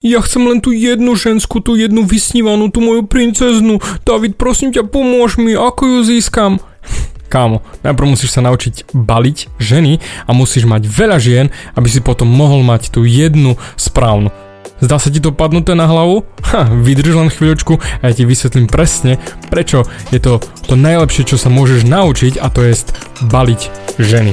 Ja chcem len tú jednu ženskú, tú jednu vysnívanú, tú moju princeznú. David, prosím ťa, pomôž mi, ako ju získam? Kámo, najprv musíš sa naučiť baliť ženy a musíš mať veľa žien, aby si potom mohol mať tú jednu správnu. Zdá sa ti to padnuté na hlavu? Ha, vydrž len chvíľočku a ja ti vysvetlím presne, prečo je to to najlepšie, čo sa môžeš naučiť a to je baliť ženy.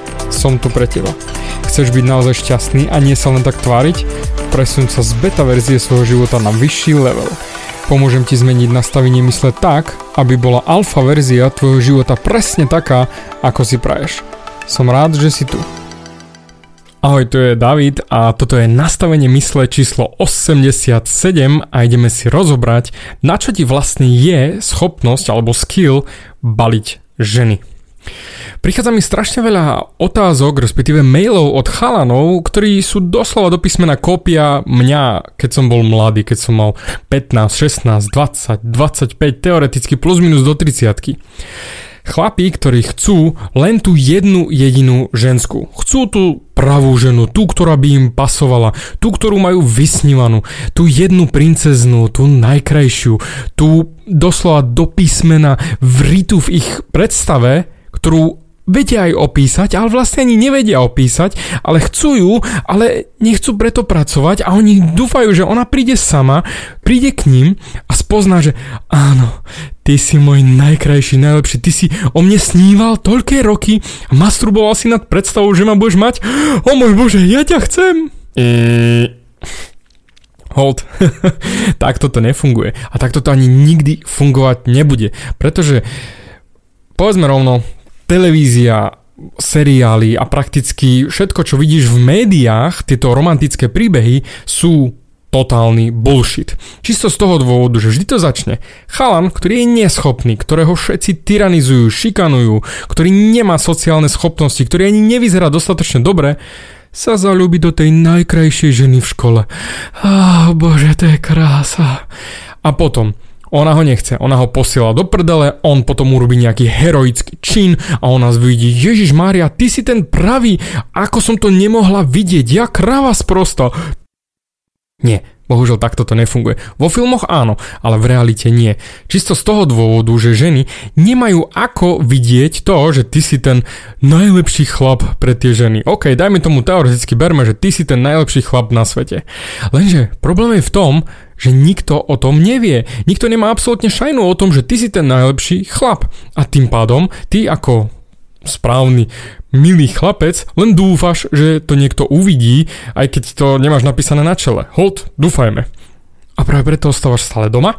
som tu pre teba. Chceš byť naozaj šťastný a nie sa len tak tváriť? Presun sa z beta verzie svojho života na vyšší level. Pomôžem ti zmeniť nastavenie mysle tak, aby bola alfa verzia tvojho života presne taká, ako si praješ. Som rád, že si tu. Ahoj, tu je David a toto je nastavenie mysle číslo 87 a ideme si rozobrať, na čo ti vlastne je schopnosť alebo skill baliť ženy. Prichádza mi strašne veľa otázok, respektíve mailov od chalanov, ktorí sú doslova do písmena kópia mňa, keď som bol mladý, keď som mal 15, 16, 20, 25, teoreticky plus minus do 30 Chlapí, ktorí chcú len tú jednu jedinú ženskú. Chcú tú pravú ženu, tú, ktorá by im pasovala, tú, ktorú majú vysnívanú, tú jednu princeznú, tú najkrajšiu, tú doslova do písmena vritu v ich predstave, ktorú vedia aj opísať, ale vlastne ani nevedia opísať, ale chcú ju, ale nechcú preto pracovať a oni dúfajú, že ona príde sama, príde k ním a spozná, že áno, ty si môj najkrajší, najlepší, ty si o mne sníval toľké roky a masturboval si nad predstavou, že ma budeš mať. O môj bože, ja ťa chcem. E... Hold. takto to nefunguje. A takto to ani nikdy fungovať nebude. Pretože povedzme rovno, televízia, seriály a prakticky všetko, čo vidíš v médiách, tieto romantické príbehy sú totálny bullshit. Čisto z toho dôvodu, že vždy to začne. Chalan, ktorý je neschopný, ktorého všetci tyranizujú, šikanujú, ktorý nemá sociálne schopnosti, ktorý ani nevyzerá dostatočne dobre, sa zalúbi do tej najkrajšej ženy v škole. Ah, bože, to je krása. A potom, ona ho nechce, ona ho posiela do prdele, on potom urobí nejaký heroický čin a ona vidí, Ježiš Mária, ty si ten pravý, ako som to nemohla vidieť, ja kráva sprosto. Nie, bohužiaľ takto to nefunguje. Vo filmoch áno, ale v realite nie. Čisto z toho dôvodu, že ženy nemajú ako vidieť to, že ty si ten najlepší chlap pre tie ženy. OK, dajme tomu teoreticky berme, že ty si ten najlepší chlap na svete. Lenže problém je v tom, že nikto o tom nevie. Nikto nemá absolútne šajnu o tom, že ty si ten najlepší chlap. A tým pádom ty ako správny, milý chlapec, len dúfaš, že to niekto uvidí, aj keď to nemáš napísané na čele. Hold, dúfajme. A práve preto ostávaš stále doma,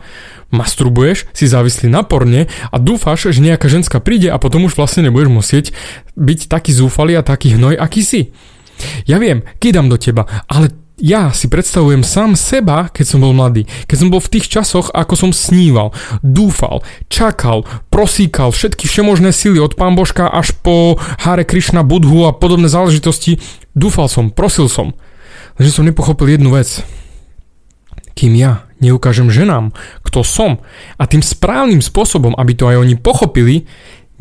masturbuješ, si závislý na porne a dúfaš, že nejaká ženská príde a potom už vlastne nebudeš musieť byť taký zúfalý a taký hnoj, aký si. Ja viem, kýdam do teba, ale ja si predstavujem sám seba, keď som bol mladý. Keď som bol v tých časoch, ako som sníval, dúfal, čakal, prosíkal všetky všemožné sily od pán Božka až po Hare Krishna, Budhu a podobné záležitosti. Dúfal som, prosil som. Lenže som nepochopil jednu vec. Kým ja neukážem ženám, kto som a tým správnym spôsobom, aby to aj oni pochopili,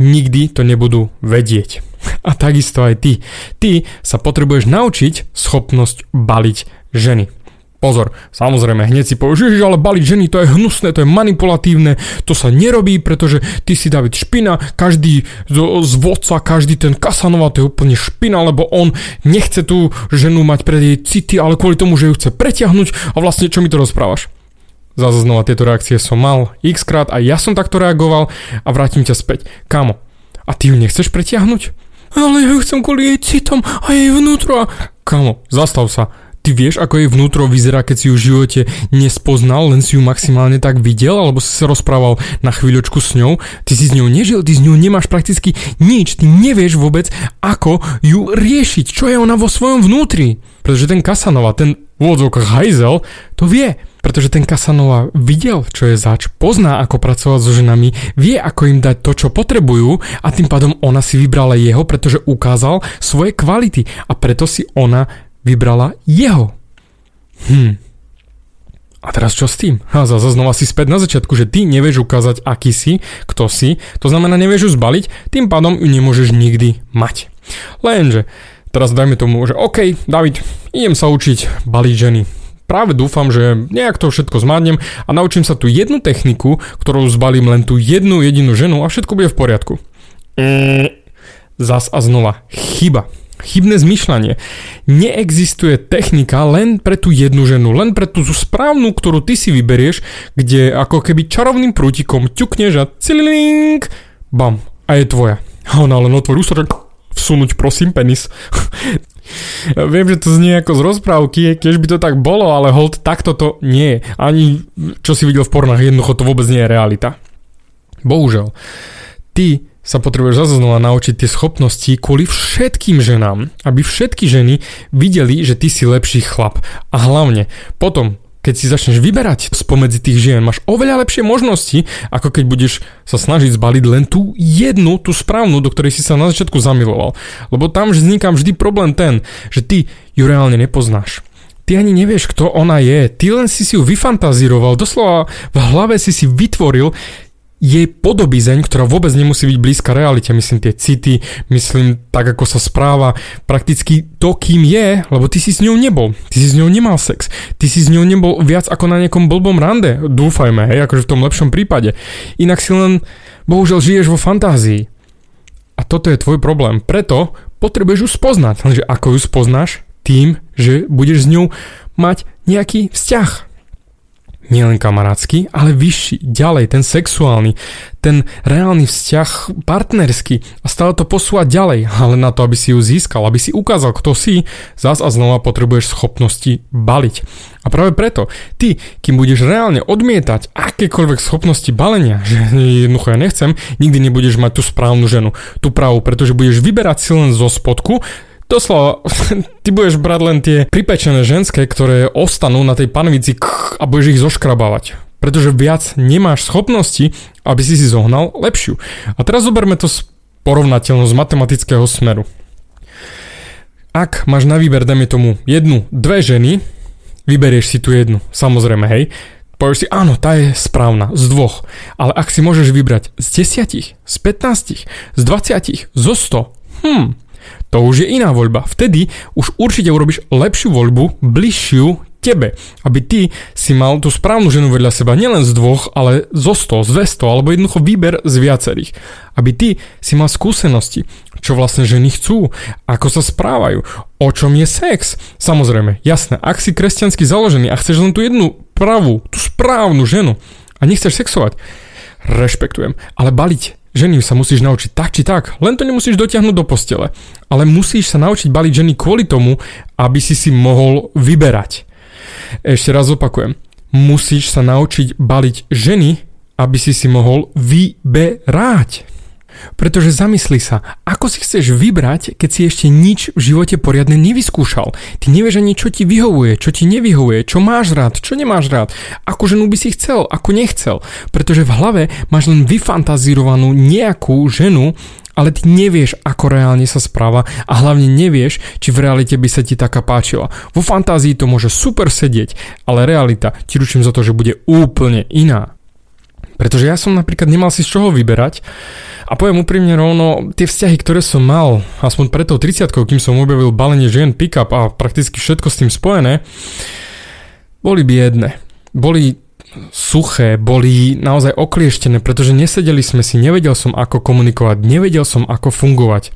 nikdy to nebudú vedieť. A takisto aj ty. Ty sa potrebuješ naučiť schopnosť baliť ženy. Pozor, samozrejme, hneď si povieš, že ale baliť ženy to je hnusné, to je manipulatívne, to sa nerobí, pretože ty si David špina, každý z, vodca, každý ten Kasanova, to je úplne špina, lebo on nechce tú ženu mať pred jej city, ale kvôli tomu, že ju chce preťahnuť a vlastne čo mi to rozprávaš? Zase znova tieto reakcie som mal x krát a ja som takto reagoval a vrátim ťa späť. Kamo, a ty ju nechceš pretiahnuť? Ale ja ju chcem kvôli jej citom a jej vnútro. Kamo, zastav sa. Ty vieš, ako jej vnútro vyzerá, keď si ju v živote nespoznal, len si ju maximálne tak videl, alebo si sa rozprával na chvíľočku s ňou. Ty si s ňou nežil, ty s ňou nemáš prakticky nič, ty nevieš vôbec, ako ju riešiť, čo je ona vo svojom vnútri. Pretože ten Kasanova, ten úvodzovka hajzel, to vie. Pretože ten Kasanova videl, čo je zač, pozná, ako pracovať so ženami, vie, ako im dať to, čo potrebujú a tým pádom ona si vybrala jeho, pretože ukázal svoje kvality a preto si ona vybrala jeho. Hm. A teraz čo s tým? A zase znova si späť na začiatku, že ty nevieš ukázať, aký si, kto si, to znamená nevieš ju zbaliť, tým pádom ju nemôžeš nikdy mať. Lenže, teraz dajme tomu, že OK, David, idem sa učiť baliť ženy. Práve dúfam, že nejak to všetko zmádnem a naučím sa tú jednu techniku, ktorou zbalím len tú jednu jedinú ženu a všetko bude v poriadku. Eee, zas a znova, chyba. Chybné zmyšľanie. Neexistuje technika len pre tú jednu ženu, len pre tú správnu, ktorú ty si vyberieš, kde ako keby čarovným prútikom ťukneš a cililink, bam, a je tvoja. A ona len otvorí ústa, vsunúť prosím penis. Viem, že to znie ako z rozprávky, keď by to tak bolo, ale hold, takto to nie je. Ani čo si videl v pornách, jednoducho to vôbec nie je realita. Bohužel. Ty sa potrebuješ zase znova naučiť tie schopnosti kvôli všetkým ženám, aby všetky ženy videli, že ty si lepší chlap. A hlavne potom, keď si začneš vyberať spomedzi tých žien, máš oveľa lepšie možnosti, ako keď budeš sa snažiť zbaliť len tú jednu, tú správnu, do ktorej si sa na začiatku zamiloval. Lebo tam vzniká vždy problém ten, že ty ju reálne nepoznáš. Ty ani nevieš, kto ona je. Ty len si si ju vyfantazíroval, doslova v hlave si si vytvoril jej podobizeň, ktorá vôbec nemusí byť blízka realite. Myslím tie city, myslím tak, ako sa správa, prakticky to, kým je, lebo ty si s ňou nebol. Ty si s ňou nemal sex. Ty si s ňou nebol viac ako na nejakom blbom rande. Dúfajme, hej, akože v tom lepšom prípade. Inak si len, bohužiaľ, žiješ vo fantázii. A toto je tvoj problém. Preto potrebuješ ju spoznať. Lenže ako ju spoznáš? Tým, že budeš s ňou mať nejaký vzťah nielen kamarátsky, ale vyšší, ďalej, ten sexuálny, ten reálny vzťah partnerský a stále to posúvať ďalej, ale na to, aby si ju získal, aby si ukázal, kto si, zás a znova potrebuješ schopnosti baliť. A práve preto, ty, kým budeš reálne odmietať akékoľvek schopnosti balenia, že jednoducho ja nechcem, nikdy nebudeš mať tú správnu ženu, tú pravú, pretože budeš vyberať si len zo spodku, Doslova, ty budeš brať len tie pripečené ženské, ktoré ostanú na tej panvici a budeš ich zoškrabávať. Pretože viac nemáš schopnosti, aby si si zohnal lepšiu. A teraz zoberme to porovnateľnosť matematického smeru. Ak máš na výber, dajme tomu, jednu, dve ženy, vyberieš si tu jednu, samozrejme, hej, povieš si, áno, tá je správna, z dvoch. Ale ak si môžeš vybrať z desiatich, z 15, z 20, zo 100, hm, to už je iná voľba. Vtedy už určite urobíš lepšiu voľbu, bližšiu tebe, aby ty si mal tú správnu ženu vedľa seba nielen z dvoch, ale zo 100, z 200, alebo jednoducho výber z viacerých. Aby ty si mal skúsenosti, čo vlastne ženy chcú, ako sa správajú, o čom je sex. Samozrejme, jasné, ak si kresťansky založený a chceš len tú jednu pravú, tú správnu ženu a nechceš sexovať, rešpektujem, ale baliť Ženy sa musíš naučiť tak či tak, len to nemusíš dotiahnuť do postele. Ale musíš sa naučiť baliť ženy kvôli tomu, aby si si mohol vyberať. Ešte raz opakujem. Musíš sa naučiť baliť ženy, aby si si mohol vyberať. Pretože zamysli sa, ako si chceš vybrať, keď si ešte nič v živote poriadne nevyskúšal. Ty nevieš ani, čo ti vyhovuje, čo ti nevyhovuje, čo máš rád, čo nemáš rád, ako ženu by si chcel, ako nechcel. Pretože v hlave máš len vyfantazírovanú nejakú ženu, ale ty nevieš, ako reálne sa správa a hlavne nevieš, či v realite by sa ti taká páčila. Vo fantázii to môže super sedieť, ale realita ti ručím za to, že bude úplne iná. Pretože ja som napríklad nemal si z čoho vyberať a poviem úprimne rovno, tie vzťahy, ktoré som mal, aspoň pred tou 30 kým som objavil balenie žien pick-up a prakticky všetko s tým spojené, boli biedne. Boli suché, boli naozaj oklieštené, pretože nesedeli sme si, nevedel som ako komunikovať, nevedel som ako fungovať.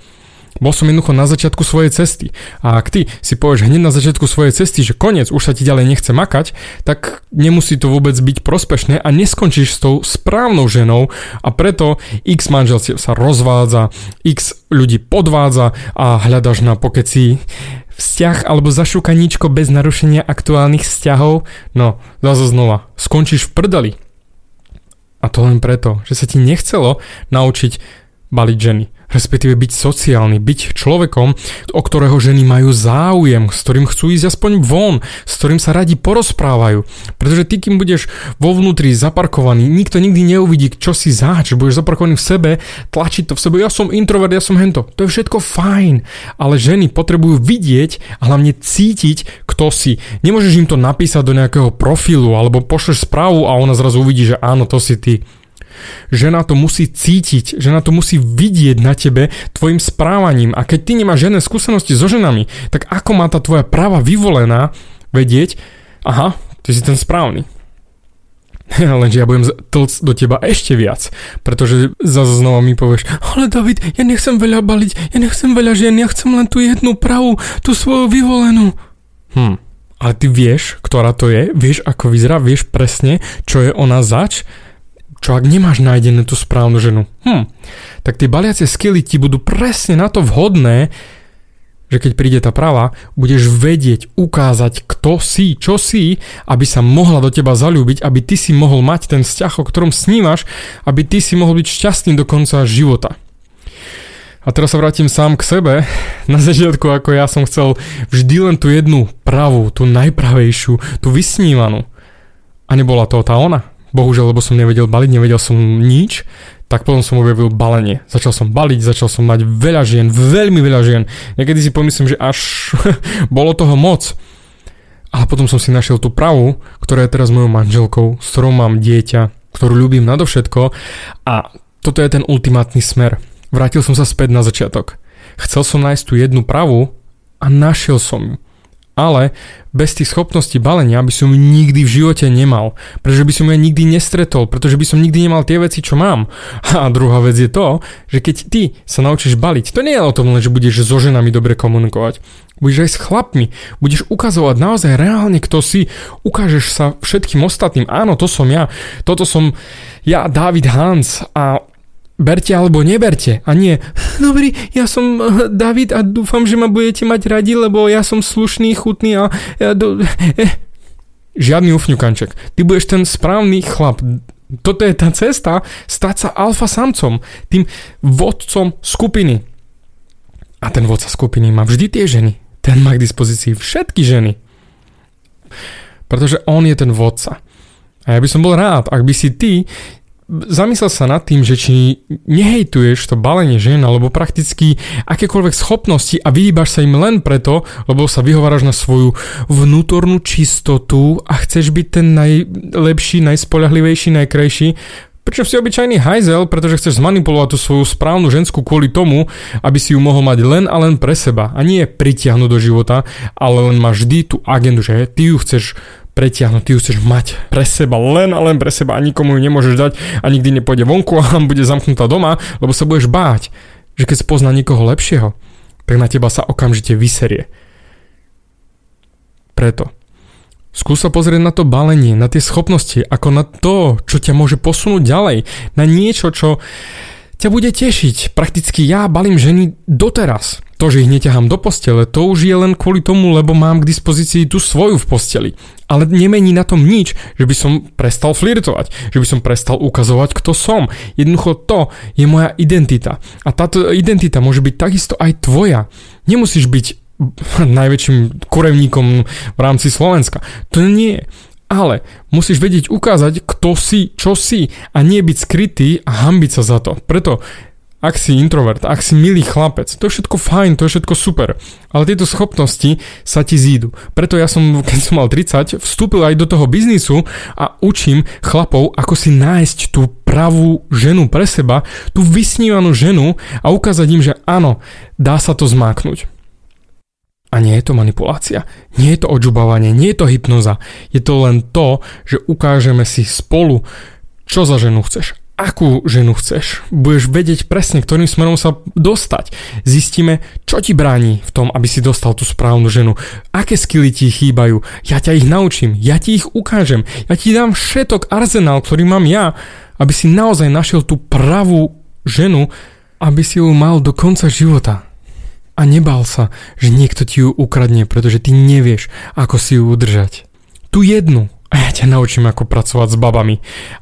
Bol som jednoducho na začiatku svojej cesty. A ak ty si povieš hneď na začiatku svojej cesty, že koniec, už sa ti ďalej nechce makať, tak nemusí to vôbec byť prospešné a neskončíš s tou správnou ženou a preto x manželstiev sa rozvádza, x ľudí podvádza a hľadaš na pokeci vzťah alebo zašukaníčko bez narušenia aktuálnych vzťahov, no zase znova, skončíš v prdeli. A to len preto, že sa ti nechcelo naučiť baliť ženy respektíve byť sociálny, byť človekom, o ktorého ženy majú záujem, s ktorým chcú ísť aspoň von, s ktorým sa radi porozprávajú. Pretože ty, kým budeš vo vnútri zaparkovaný, nikto nikdy neuvidí, čo si zač, budeš zaparkovaný v sebe, tlačiť to v sebe, ja som introvert, ja som hento. To je všetko fajn, ale ženy potrebujú vidieť a hlavne cítiť, kto si. Nemôžeš im to napísať do nejakého profilu alebo pošleš správu a ona zrazu uvidí, že áno, to si ty. Žena to musí cítiť, žena to musí vidieť na tebe tvojim správaním. A keď ty nemáš žiadne skúsenosti so ženami, tak ako má tá tvoja práva vyvolená vedieť, aha, ty si ten správny. Lenže ja budem tlc do teba ešte viac, pretože zase znova mi povieš, ale David, ja nechcem veľa baliť, ja nechcem veľa žien, ja chcem len tú jednu pravú, tú svoju vyvolenú. Hm, ale ty vieš, ktorá to je, vieš, ako vyzerá, vieš presne, čo je ona zač čo ak nemáš nájdenú tú správnu ženu? Hm, tak tie baliacie skily ti budú presne na to vhodné, že keď príde tá práva, budeš vedieť, ukázať, kto si, čo si, aby sa mohla do teba zalúbiť, aby ty si mohol mať ten vzťah, o ktorom snívaš, aby ty si mohol byť šťastný do konca života. A teraz sa vrátim sám k sebe. Na začiatku, ako ja som chcel vždy len tú jednu pravú, tú najpravejšiu, tú vysnívanú. A nebola to tá ona bohužiaľ, lebo som nevedel baliť, nevedel som nič, tak potom som objavil balenie. Začal som baliť, začal som mať veľa žien, veľmi veľa žien. Niekedy si pomyslím, že až bolo toho moc. Ale potom som si našiel tú pravú, ktorá je teraz mojou manželkou, s ktorou mám dieťa, ktorú ľúbim nadovšetko a toto je ten ultimátny smer. Vrátil som sa späť na začiatok. Chcel som nájsť tú jednu pravú a našiel som ju ale bez tých schopností balenia by som nikdy v živote nemal, pretože by som ju nikdy nestretol, pretože by som nikdy nemal tie veci, čo mám. A druhá vec je to, že keď ty sa naučíš baliť, to nie je o tom len, že budeš so ženami dobre komunikovať, budeš aj s chlapmi, budeš ukazovať naozaj reálne, kto si, ukážeš sa všetkým ostatným, áno, to som ja, toto som ja, David Hans. A berte alebo neberte. A nie, dobrý, ja som eh, David a dúfam, že ma budete mať radi, lebo ja som slušný, chutný a... Ja do, eh. Žiadny ufňukanček. Ty budeš ten správny chlap. Toto je tá cesta stať sa alfa samcom, tým vodcom skupiny. A ten vodca skupiny má vždy tie ženy. Ten má k dispozícii všetky ženy. Pretože on je ten vodca. A ja by som bol rád, ak by si ty zamyslel sa nad tým, že či nehejtuješ to balenie žien alebo prakticky akékoľvek schopnosti a vyhýbaš sa im len preto, lebo sa vyhováraš na svoju vnútornú čistotu a chceš byť ten najlepší, najspoľahlivejší, najkrajší, Pričom si obyčajný hajzel, pretože chceš zmanipulovať tú svoju správnu ženskú kvôli tomu, aby si ju mohol mať len a len pre seba. A nie pritiahnuť do života, ale len máš vždy tú agendu, že ty ju chceš pretiahnuť, ty ju chceš mať pre seba, len a len pre seba a nikomu ju nemôžeš dať a nikdy nepôjde vonku a bude zamknutá doma, lebo sa budeš báť, že keď spozná niekoho lepšieho, tak na teba sa okamžite vyserie. Preto Skús sa pozrieť na to balenie, na tie schopnosti, ako na to, čo ťa môže posunúť ďalej, na niečo, čo ťa bude tešiť. Prakticky ja balím ženy doteraz. To, že ich neťahám do postele, to už je len kvôli tomu, lebo mám k dispozícii tú svoju v posteli. Ale nemení na tom nič, že by som prestal flirtovať, že by som prestal ukazovať, kto som. Jednoducho to je moja identita. A táto identita môže byť takisto aj tvoja. Nemusíš byť najväčším kurevníkom v rámci Slovenska. To nie. Ale musíš vedieť ukázať, kto si, čo si a nie byť skrytý a hambiť sa za to. Preto ak si introvert, ak si milý chlapec, to je všetko fajn, to je všetko super, ale tieto schopnosti sa ti zídu. Preto ja som, keď som mal 30, vstúpil aj do toho biznisu a učím chlapov, ako si nájsť tú pravú ženu pre seba, tú vysnívanú ženu a ukázať im, že áno, dá sa to zmáknuť. A nie je to manipulácia, nie je to odžubávanie, nie je to hypnoza. Je to len to, že ukážeme si spolu, čo za ženu chceš, akú ženu chceš. Budeš vedieť presne, ktorým smerom sa dostať. Zistíme, čo ti bráni v tom, aby si dostal tú správnu ženu. Aké skily ti chýbajú. Ja ťa ich naučím, ja ti ich ukážem. Ja ti dám všetok arzenál, ktorý mám ja, aby si naozaj našiel tú pravú ženu, aby si ju mal do konca života. A nebal sa, že niekto ti ju ukradne, pretože ty nevieš, ako si ju udržať. Tu jednu, a ja ťa naučím, ako pracovať s babami.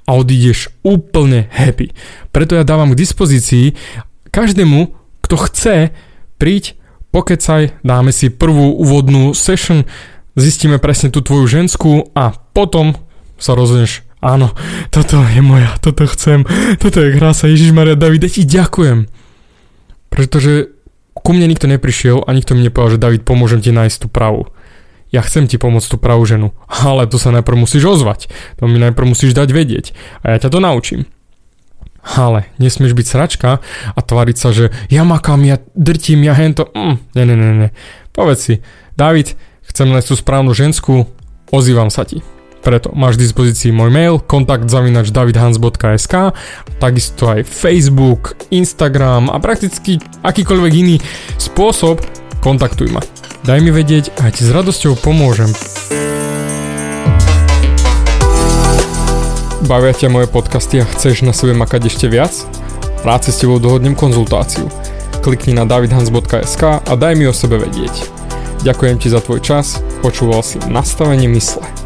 A odídeš úplne happy. Preto ja dávam k dispozícii každému, kto chce, príď, pokecaj, dáme si prvú úvodnú session, zistíme presne tú tvoju ženskú a potom sa rozhodneš, áno, toto je moja, toto chcem, toto je krása, Maria. David, ja ti ďakujem. Pretože ku mne nikto neprišiel a nikto mi nepovedal, že David, pomôžem ti nájsť tú pravú ja chcem ti pomôcť tú pravú ženu, ale to sa najprv musíš ozvať, to mi najprv musíš dať vedieť a ja ťa to naučím. Ale nesmieš byť sračka a tvariť sa, že ja makám, ja drtím, ja hento. Mm, ne, ne, ne, ne. Povedz si, David, chcem nájsť tú správnu ženskú, ozývam sa ti. Preto máš v dispozícii môj mail kontakt zavinač davidhans.sk takisto aj Facebook, Instagram a prakticky akýkoľvek iný spôsob kontaktuj ma. Daj mi vedieť a ti s radosťou pomôžem. Bavia ťa moje podcasty a chceš na sebe makať ešte viac? Rád si s tebou dohodnem konzultáciu. Klikni na davidhans.sk a daj mi o sebe vedieť. Ďakujem ti za tvoj čas, počúval si nastavenie mysle.